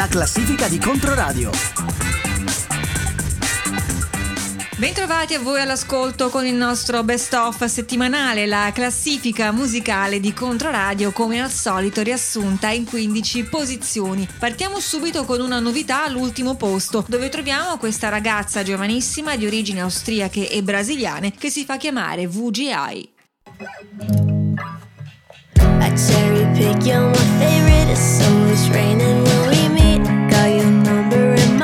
la classifica di Controradio. Bentrovati a voi all'ascolto con il nostro best of settimanale, la classifica musicale di Controradio come al solito riassunta in 15 posizioni. Partiamo subito con una novità all'ultimo posto, dove troviamo questa ragazza giovanissima di origini austriache e brasiliane che si fa chiamare VGI. I cherry pick, you're my favorite. It's always raining when we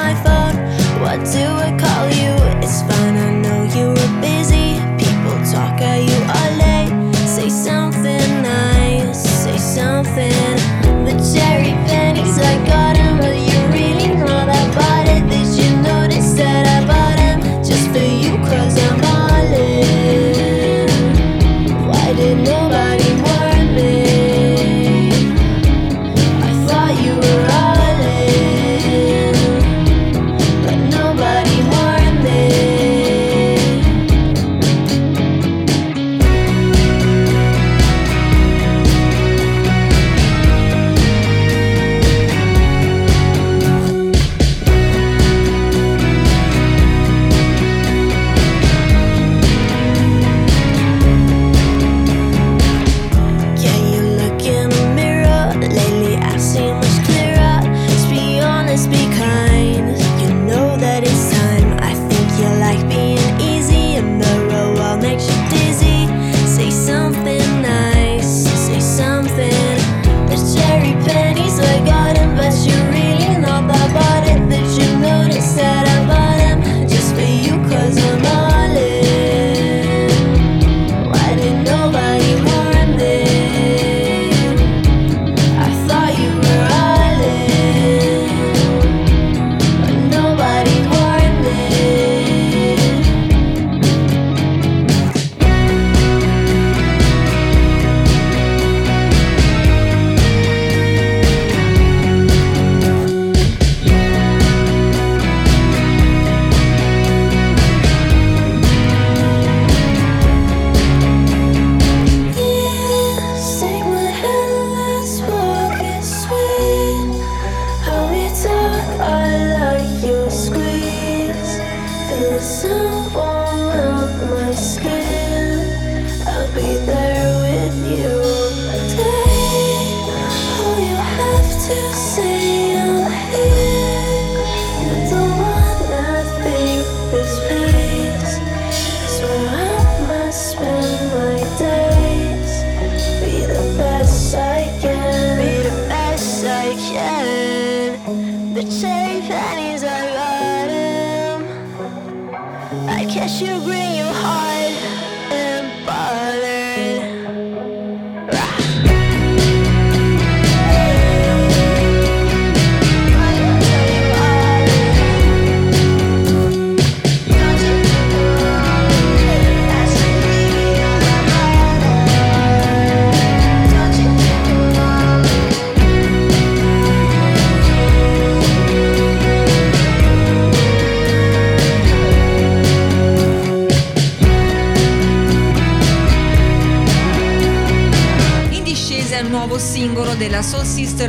my phone. What do I call you? It's fine, I know you were busy. People talk, you are late. Say something nice, say something.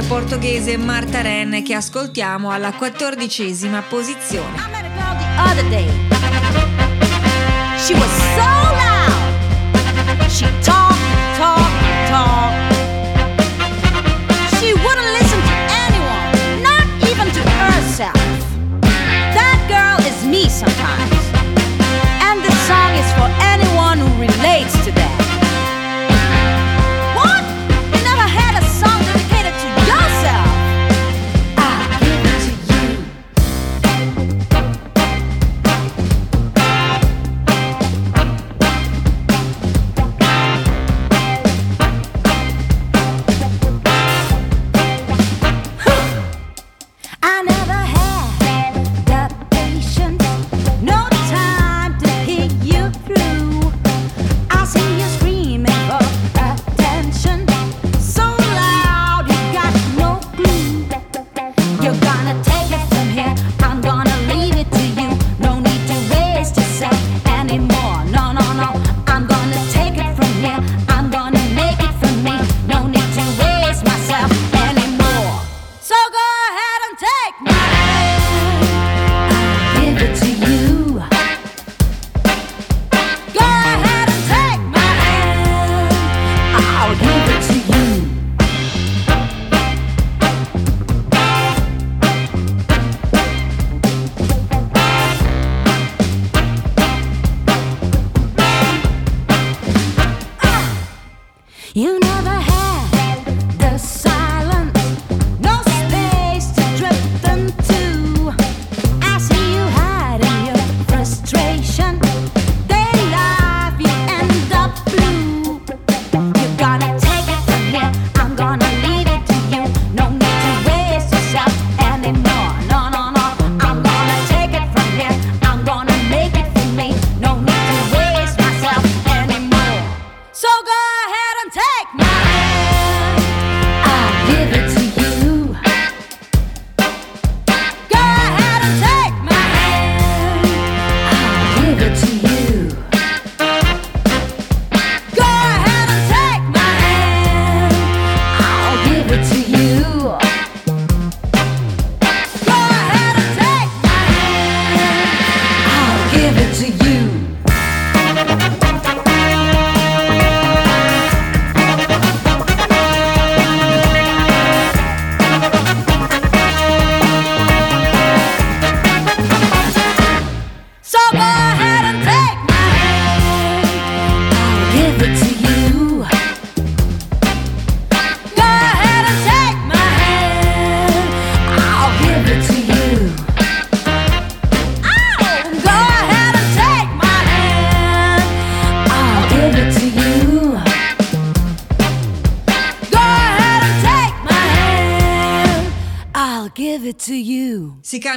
portoghese Marta Ren che ascoltiamo alla quattordicesima posizione.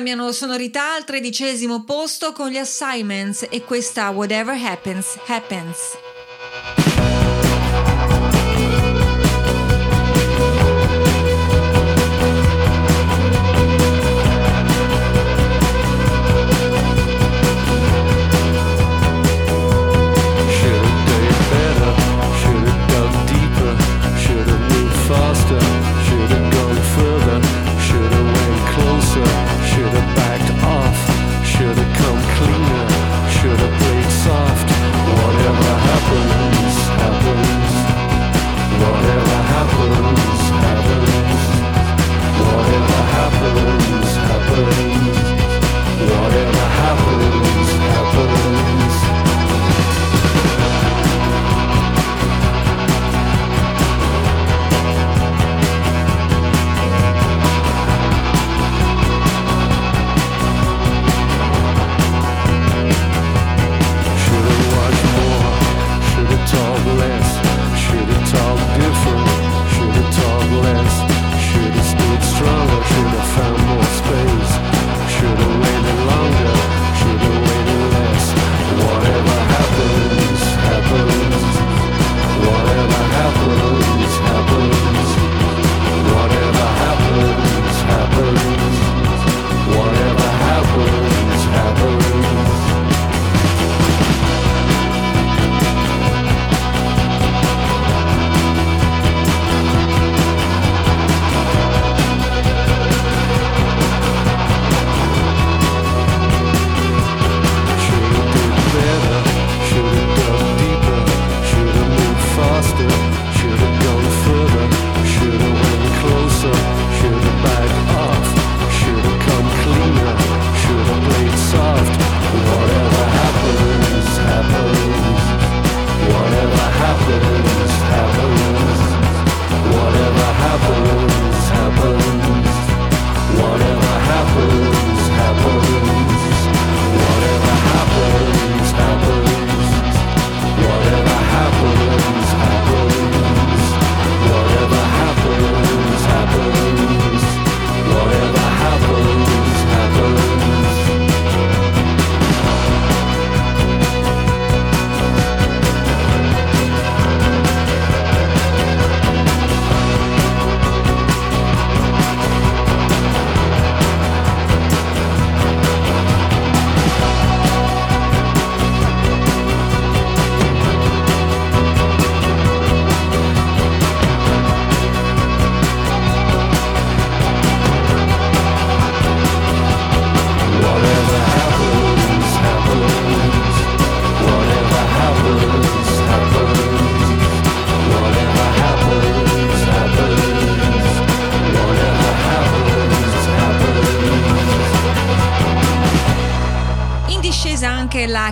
Cambiano sonorità al tredicesimo posto con gli assignments e questa Whatever Happens, Happens.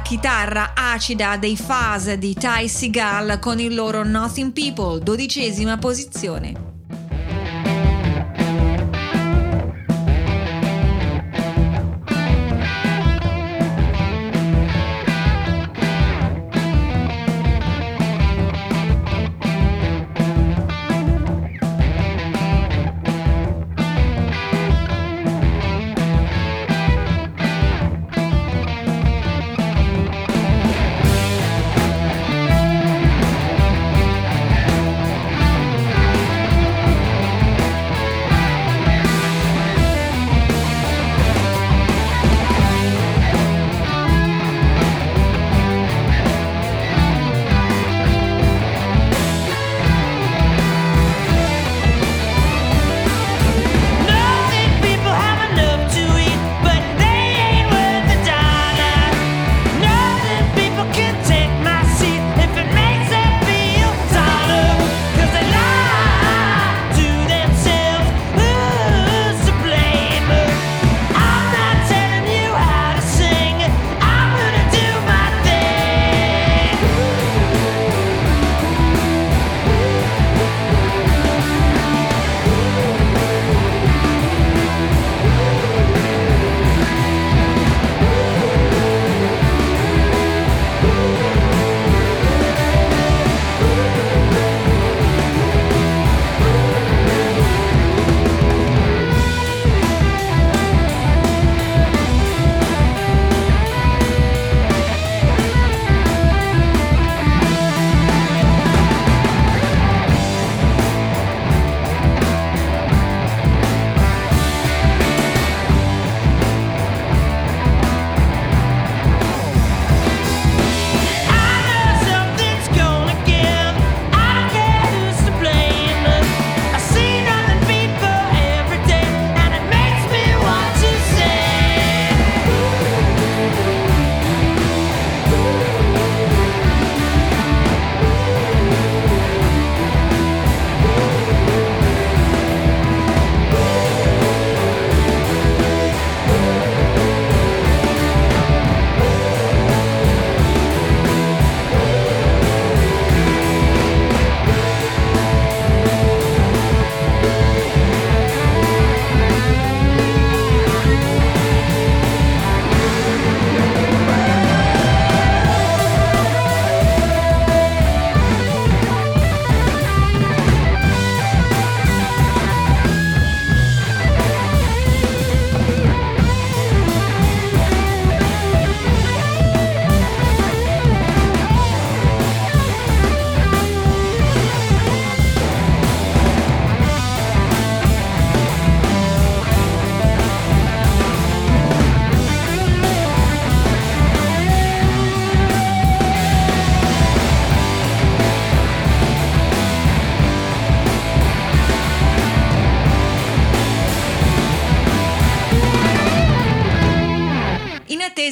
Chitarra acida dei Fuzz di Ty Seagal con il loro Nothing People, dodicesima posizione.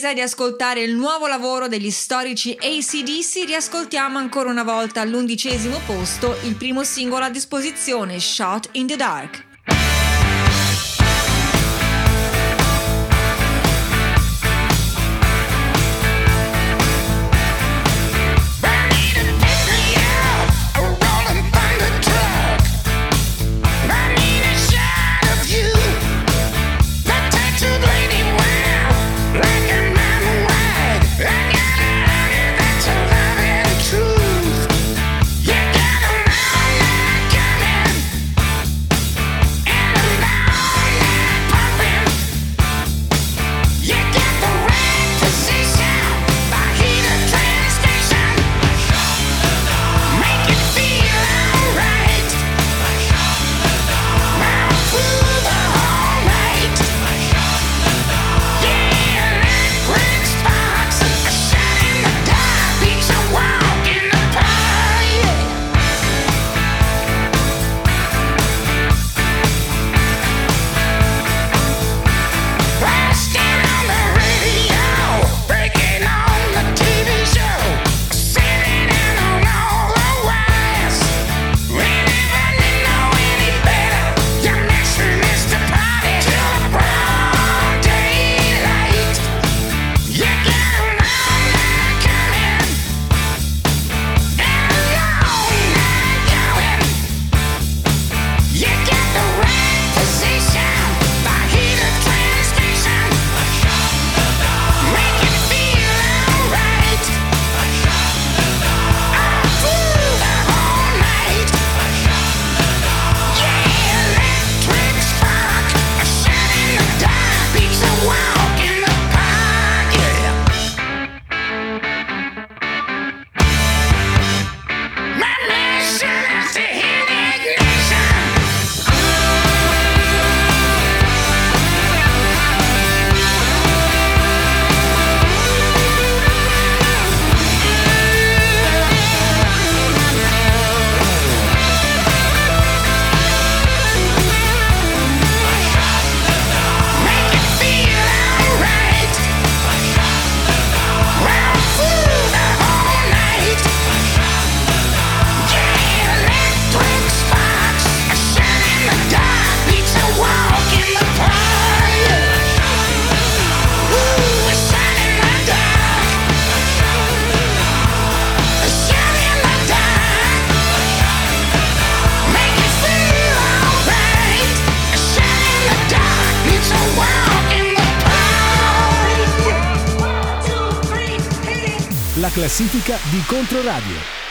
Attesa di ascoltare il nuovo lavoro degli storici ACDC, riascoltiamo ancora una volta all'undicesimo posto il primo singolo a disposizione, Shot in the Dark. Classifica di Controradio.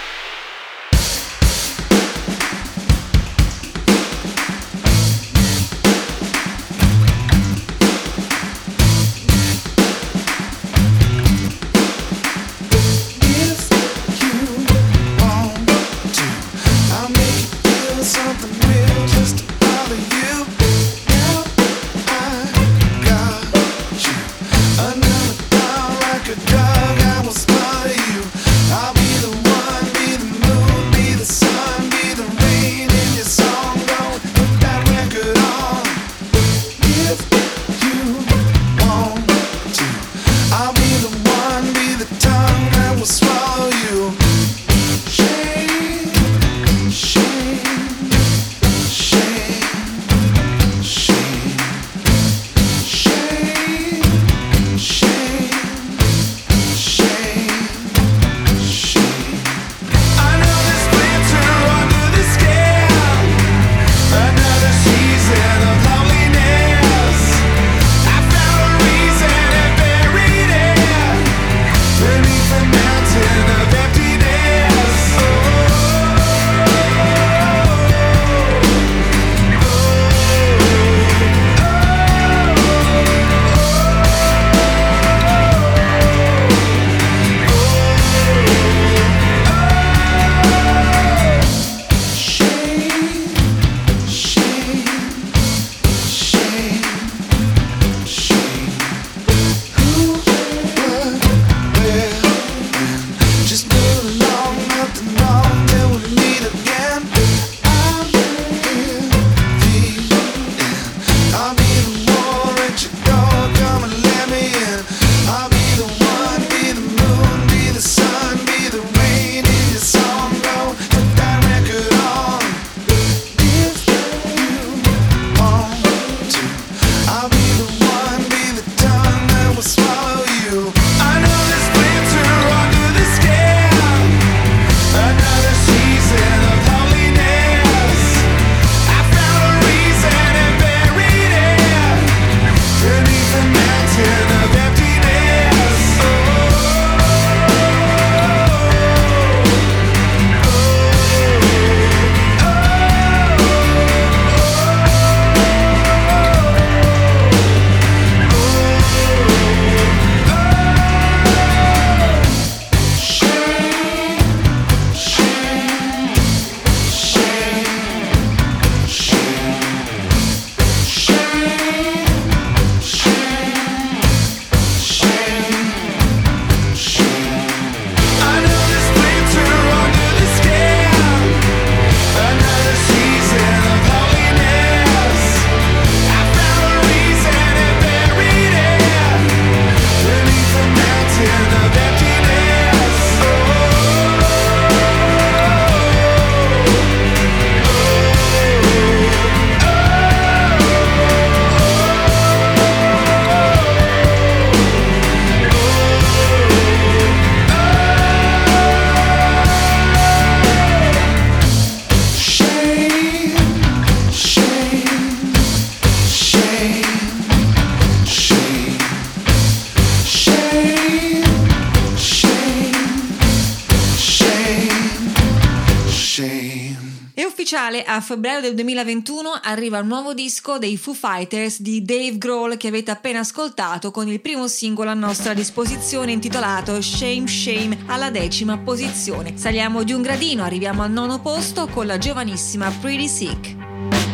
musicale, a febbraio del 2021 arriva il nuovo disco dei Foo Fighters di Dave Grohl che avete appena ascoltato con il primo singolo a nostra disposizione intitolato Shame Shame alla decima posizione. Saliamo di un gradino, arriviamo al nono posto con la giovanissima Pretty Sick.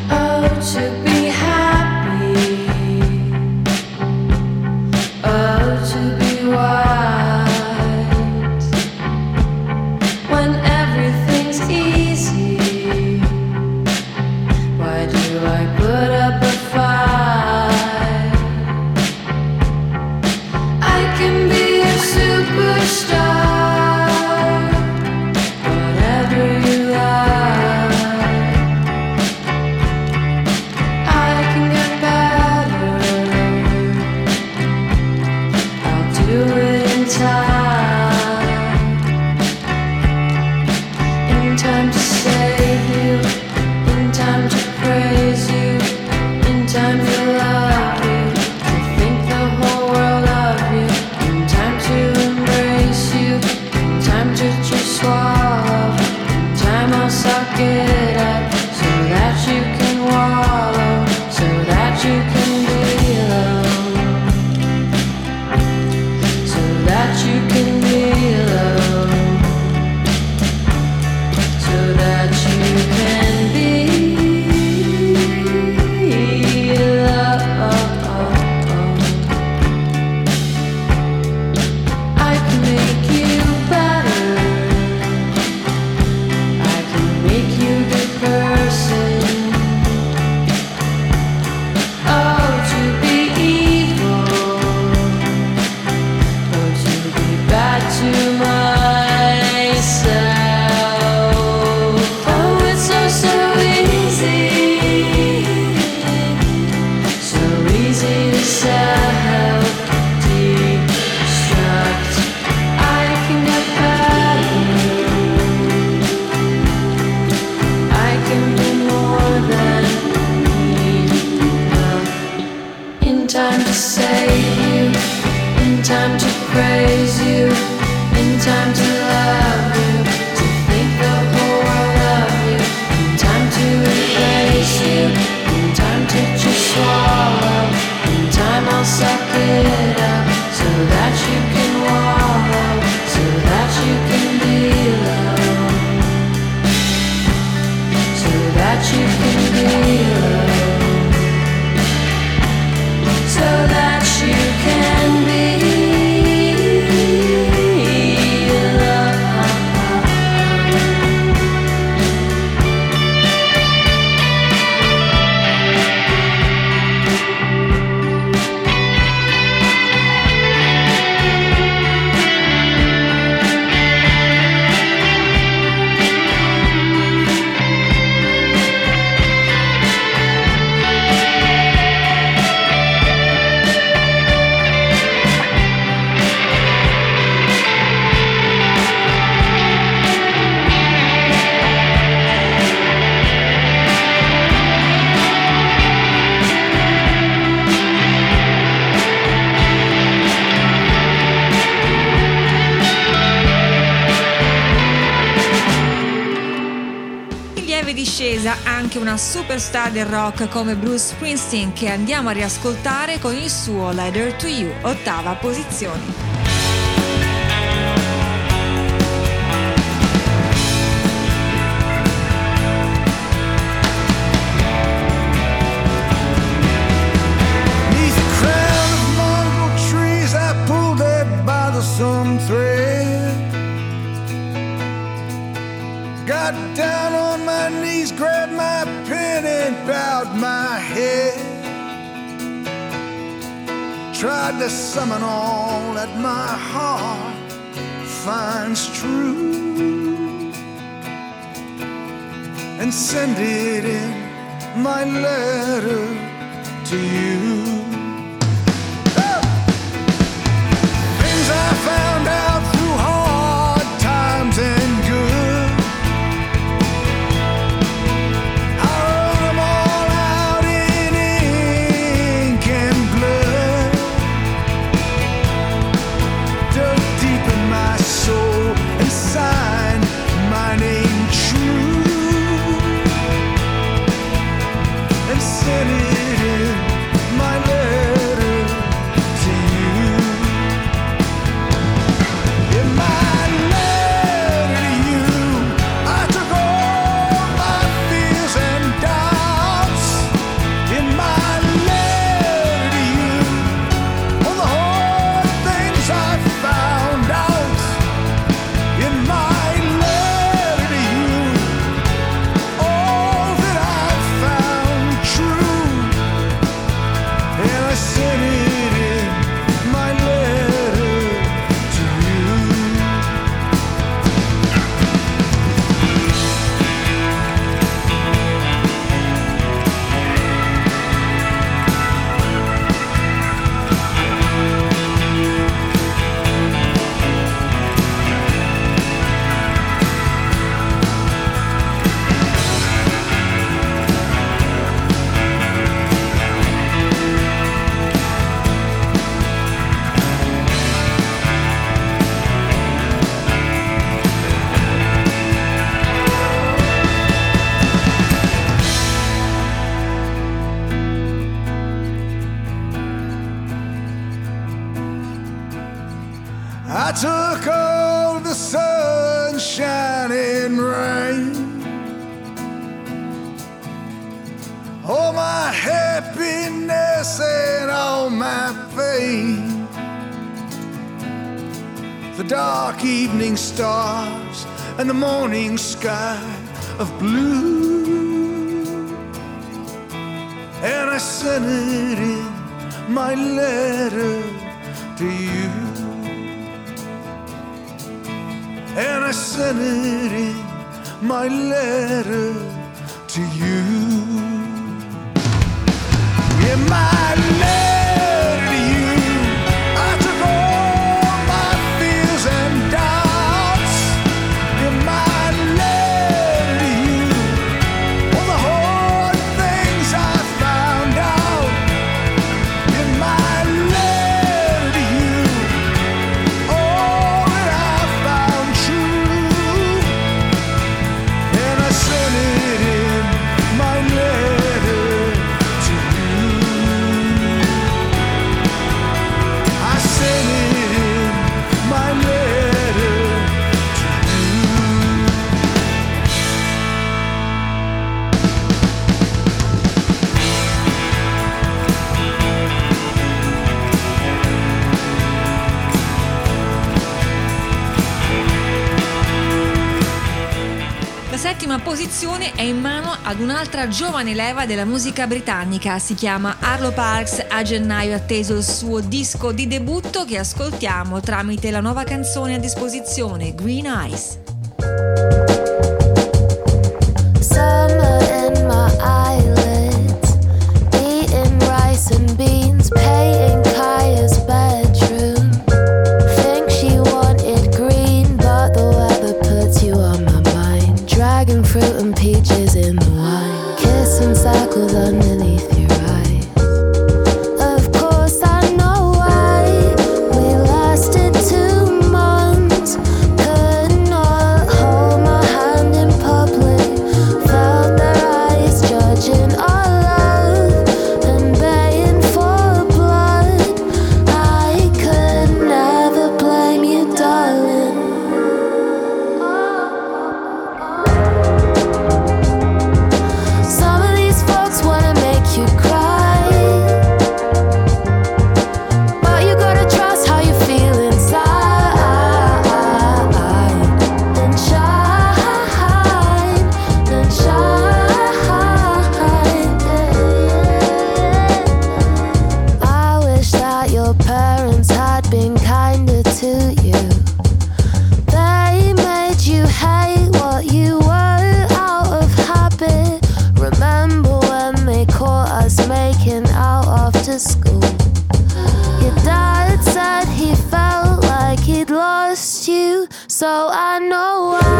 Oh, to be happy. Oh, to be wild. una superstar del rock come Bruce Springsteen che andiamo a riascoltare con il suo Letter to You, ottava posizione. some thread. Got down tried to summon all that my heart finds true and send it in my letter to you. Oh! Things I found out. dark evening stars and the morning sky of blue. And I sent it in my letter to you. And I sent it in my letter to you. In my letter. L'ultima posizione è in mano ad un'altra giovane leva della musica britannica, si chiama Arlo Parks, a gennaio atteso il suo disco di debutto che ascoltiamo tramite la nuova canzone a disposizione, Green Eyes. Paying So I know I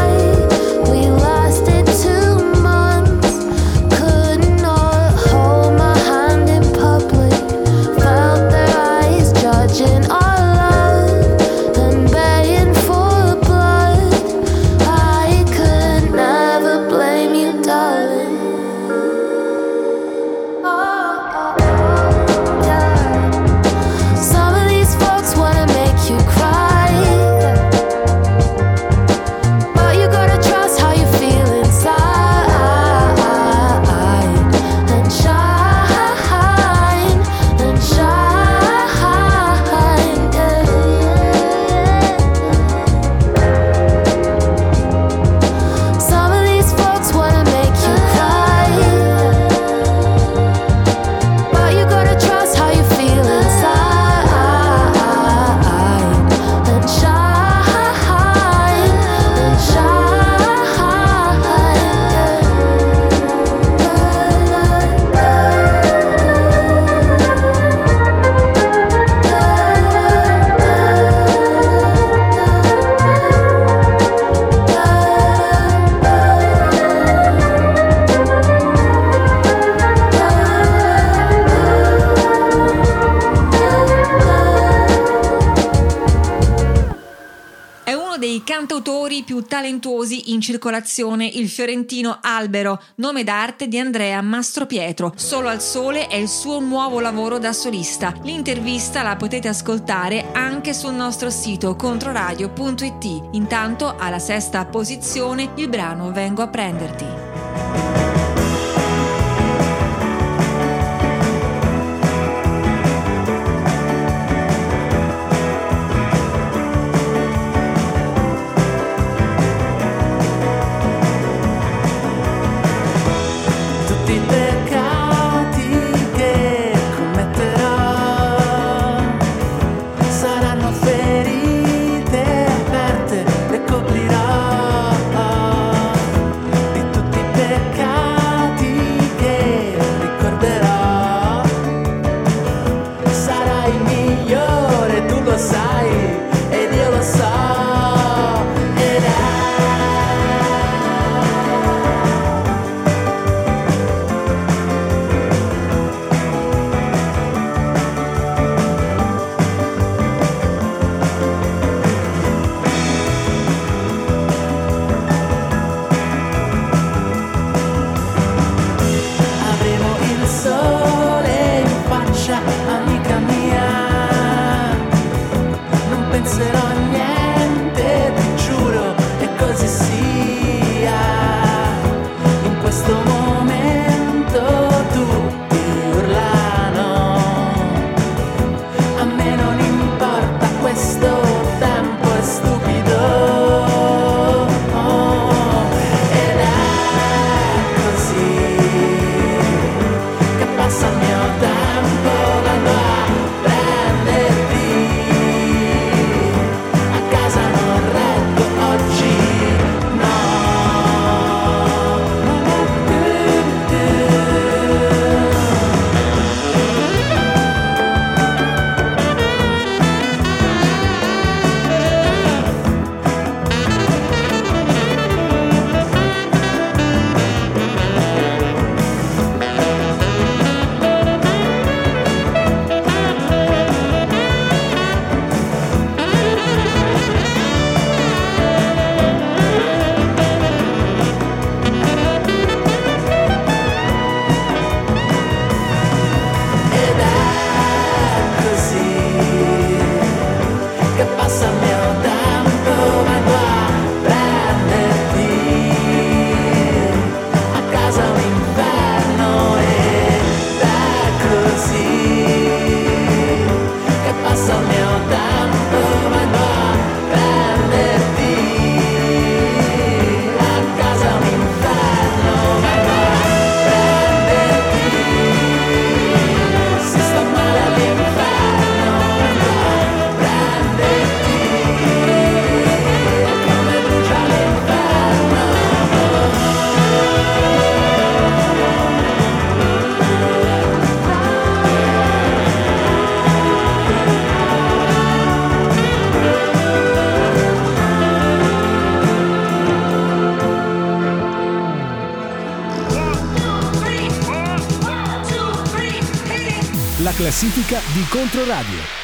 talentuosi in circolazione, il fiorentino Albero, nome d'arte di Andrea Mastropietro. Solo al sole è il suo nuovo lavoro da solista. L'intervista la potete ascoltare anche sul nostro sito controradio.it. Intanto alla sesta posizione il brano Vengo a prenderti. la classifica di Controradio.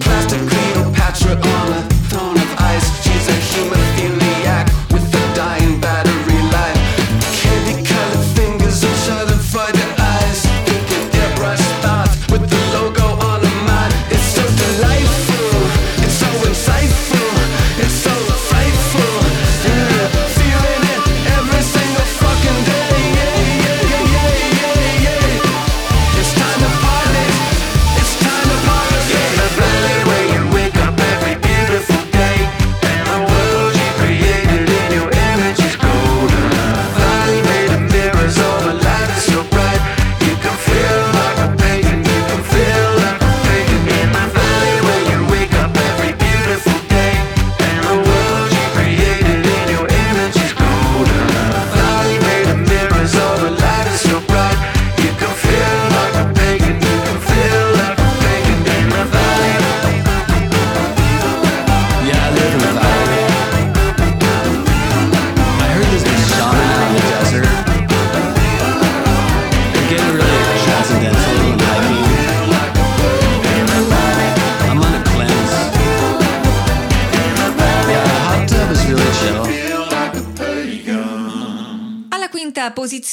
plastic Cleopatra on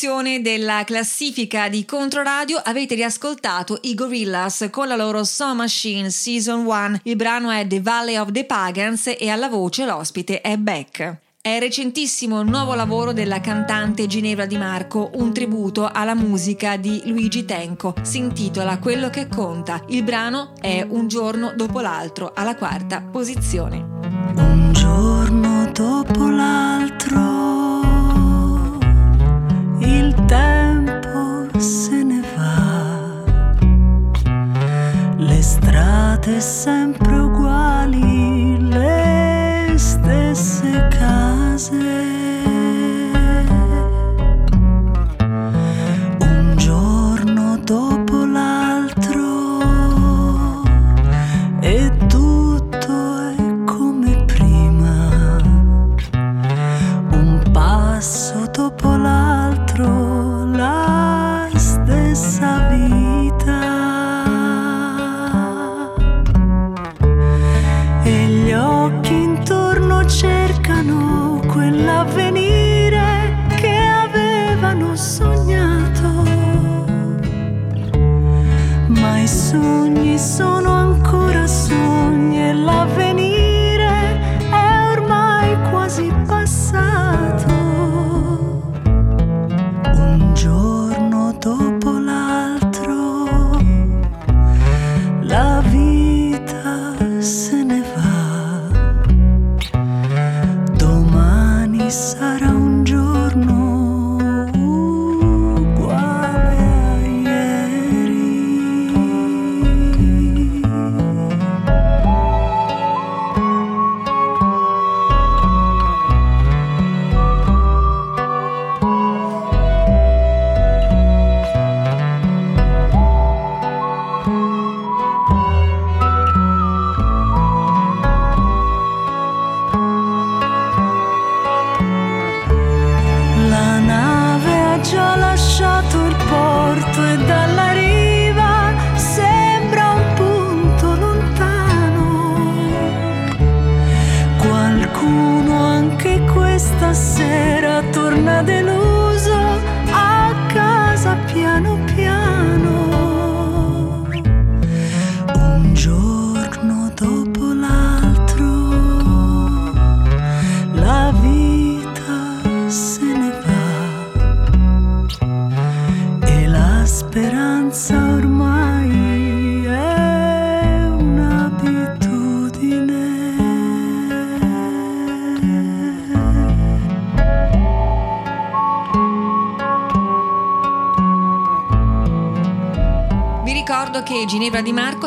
posizione della classifica di Controradio avete riascoltato i Gorillaz con la loro Song Machine Season 1. Il brano è The Valley of the Pagans e alla voce l'ospite è Beck. È recentissimo il nuovo lavoro della cantante Ginevra Di Marco, un tributo alla musica di Luigi Tenco. Si intitola Quello che conta. Il brano è Un giorno dopo l'altro, alla quarta posizione. Un giorno dopo l'altro sempre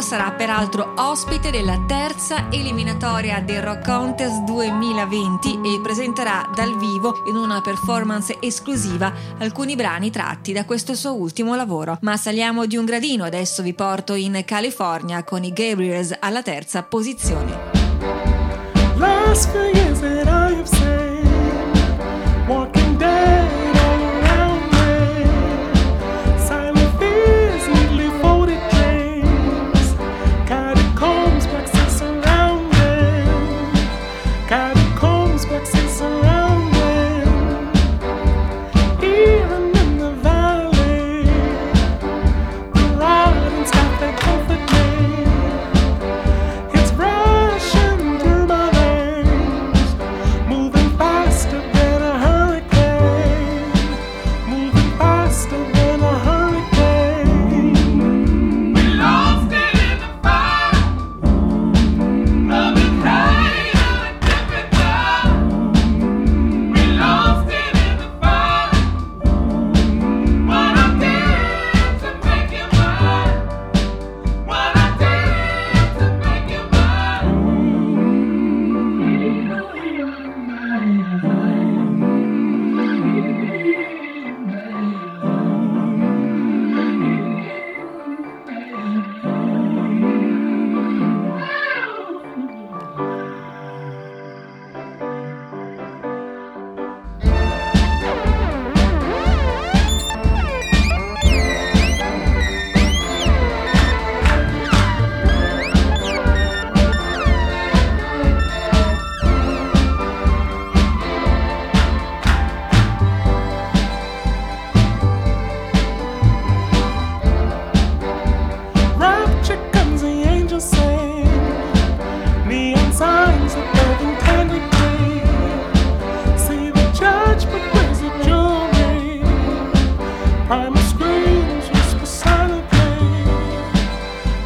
Marco sarà peraltro ospite della terza eliminatoria del Rock Contest 2020 e presenterà dal vivo in una performance esclusiva alcuni brani tratti da questo suo ultimo lavoro. Ma saliamo di un gradino, adesso vi porto in California con i Gabriels alla terza posizione. Few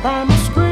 promise.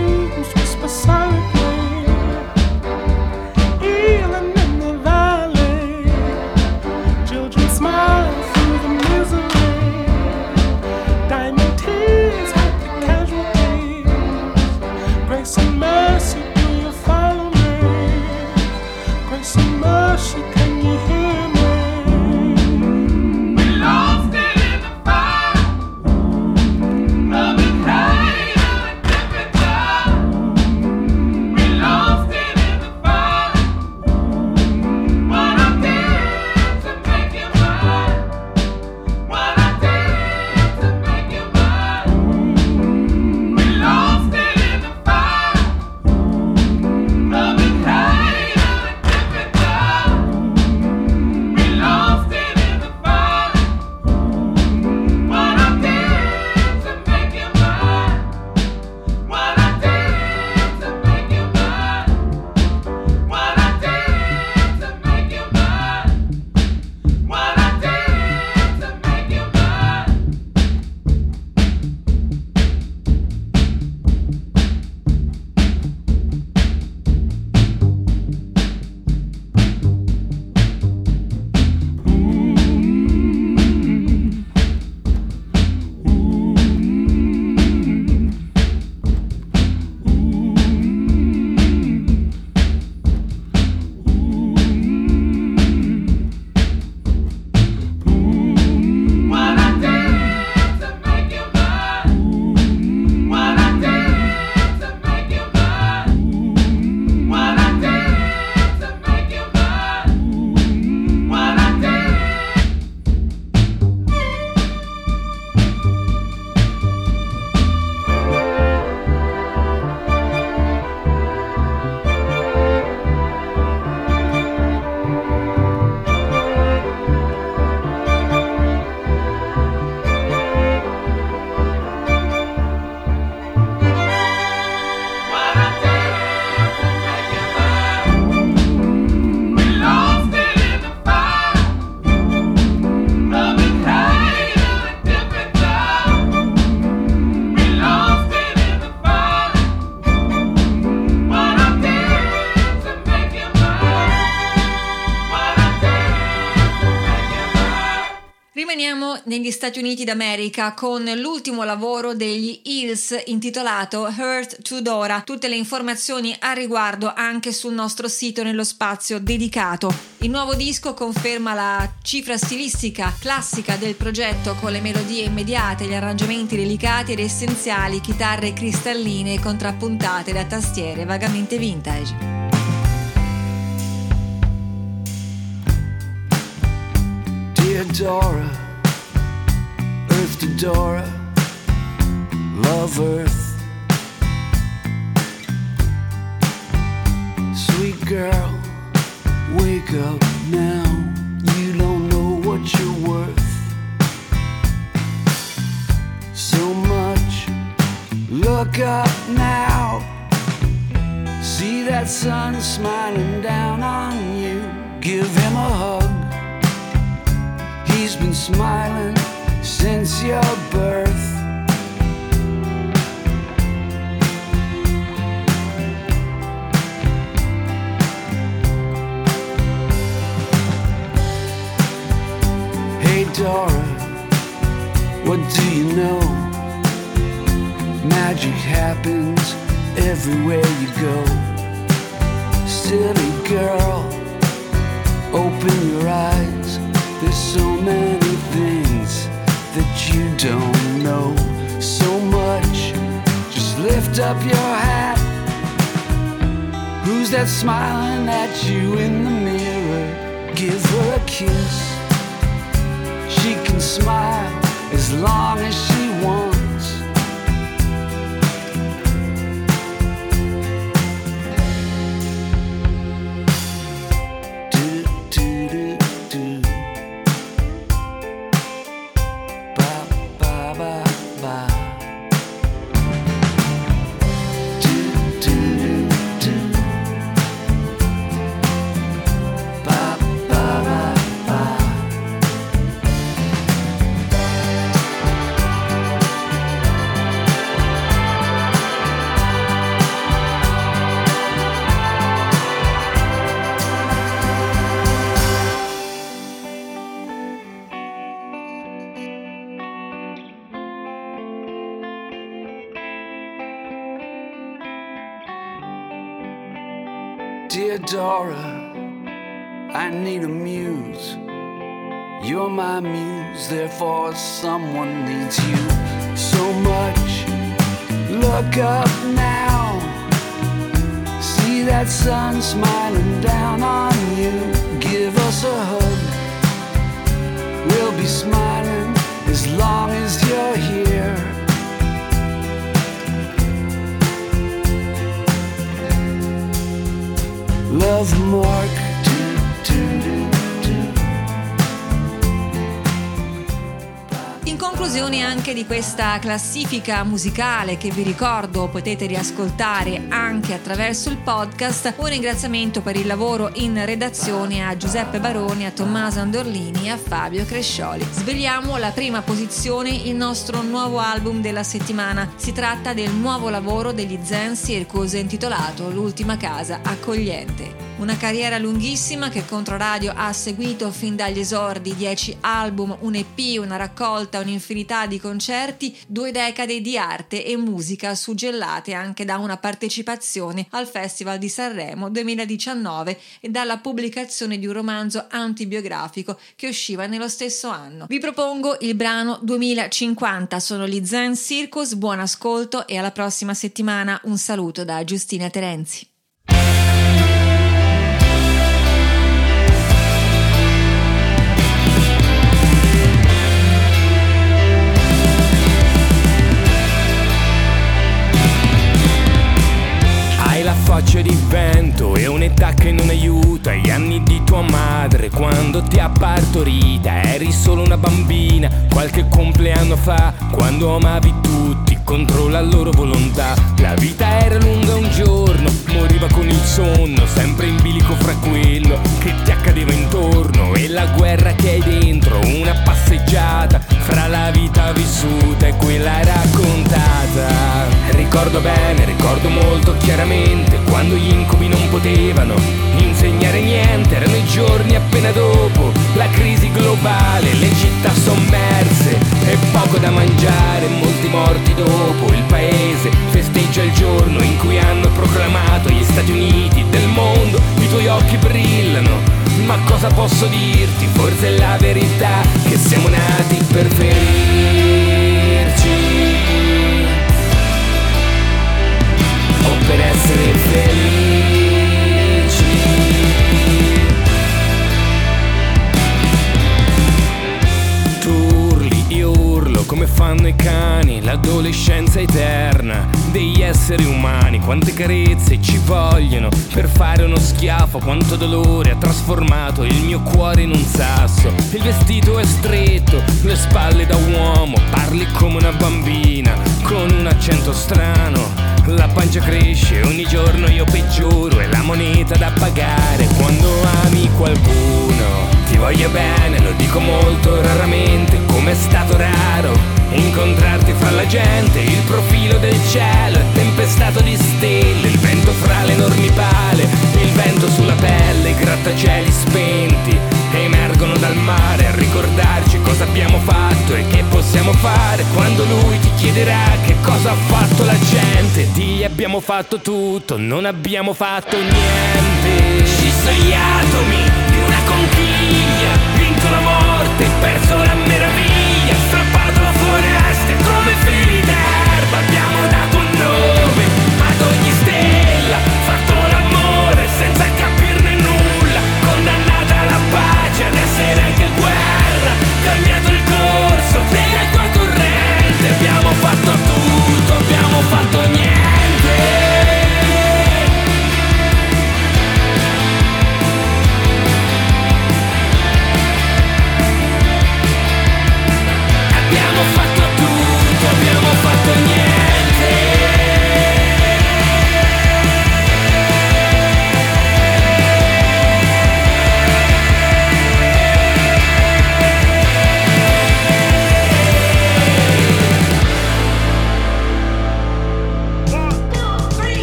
Negli Stati Uniti d'America con l'ultimo lavoro degli Hills intitolato Hurt to Dora. Tutte le informazioni a riguardo anche sul nostro sito nello spazio dedicato. Il nuovo disco conferma la cifra stilistica classica del progetto con le melodie immediate, gli arrangiamenti delicati ed essenziali, chitarre cristalline contrappuntate da tastiere vagamente vintage. Dora, to Dora, love Earth. Sweet girl, wake up now. You don't know what you're worth. So much, look up now. See that sun smiling down on you. Give him a hug. He's been smiling since your birth. Hey Dora, what do you know? Magic happens everywhere you go. Silly girl, open your eyes. There's so many don't know. So much, just lift up your hat. Who's that smiling at you in the mirror? Give her a kiss. She can smile as long as she wants. Dora, I need a muse. You're my muse, therefore someone needs you so much. Look up now. See that sun smiling down on you. Give us a hug. We'll be smiling as long as you're here. love mark conclusione anche di questa classifica musicale che vi ricordo potete riascoltare anche attraverso il podcast, un ringraziamento per il lavoro in redazione a Giuseppe Baroni, a Tommaso Andorlini e a Fabio Crescioli. Svegliamo la prima posizione, il nostro nuovo album della settimana. Si tratta del nuovo lavoro degli Zen Circus intitolato L'ultima casa accogliente. Una carriera lunghissima che Controradio ha seguito fin dagli esordi, 10 album, un EP, una raccolta, un'infinità di concerti, due decadi di arte e musica suggellate anche da una partecipazione al Festival di Sanremo 2019 e dalla pubblicazione di un romanzo antibiografico che usciva nello stesso anno. Vi propongo il brano 2050, sono gli Zen Circus, buon ascolto e alla prossima settimana un saluto da Giustina Terenzi. La faccia di vento e un'età che non aiuta. Gli anni di tua madre quando ti ha partorita Eri solo una bambina. Qualche compleanno fa Quando amavi tutti contro la loro volontà. La vita era lunga un giorno, moriva con il sonno Sempre in bilico fra quello che ti accadeva intorno. E la guerra che hai dentro, una passeggiata Fra la vita vissuta e quella raccontata. Ricordo bene, ricordo molto chiaramente Quando gli incubi non potevano insegnare niente Erano i giorni appena dopo la crisi globale Le città sommerse e poco da mangiare, molti morti dopo. Il paese festeggia il giorno in cui hanno proclamato gli Stati Uniti del mondo. I tuoi occhi brillano. Ma cosa posso dirti? Forse è la verità che siamo nati per ferirci o per essere come fanno i cani, l'adolescenza eterna degli esseri umani, quante carezze ci vogliono per fare uno schiaffo, quanto dolore ha trasformato il mio cuore in un sasso. Il vestito è stretto, le spalle da uomo, parli come una bambina, con un accento strano. La pancia cresce, ogni giorno io peggioro, è la moneta da pagare quando ami qualcuno. Ti voglio bene, lo dico molto raramente, come è stato raro incontrarti fra la gente, il profilo del cielo è tempestato di stelle, il vento fra le enormi pale, il vento sulla pelle, i grattacieli spenti emergono dal mare a ricordarci cosa abbiamo fatto e che possiamo fare quando lui ti chiederà che cosa ha fatto la gente. Di abbiamo fatto tutto, non abbiamo fatto niente. Ci gli atomi di una conchiglia, vinto la morte, perso la meraviglia, strappato a foreste come fili pace ad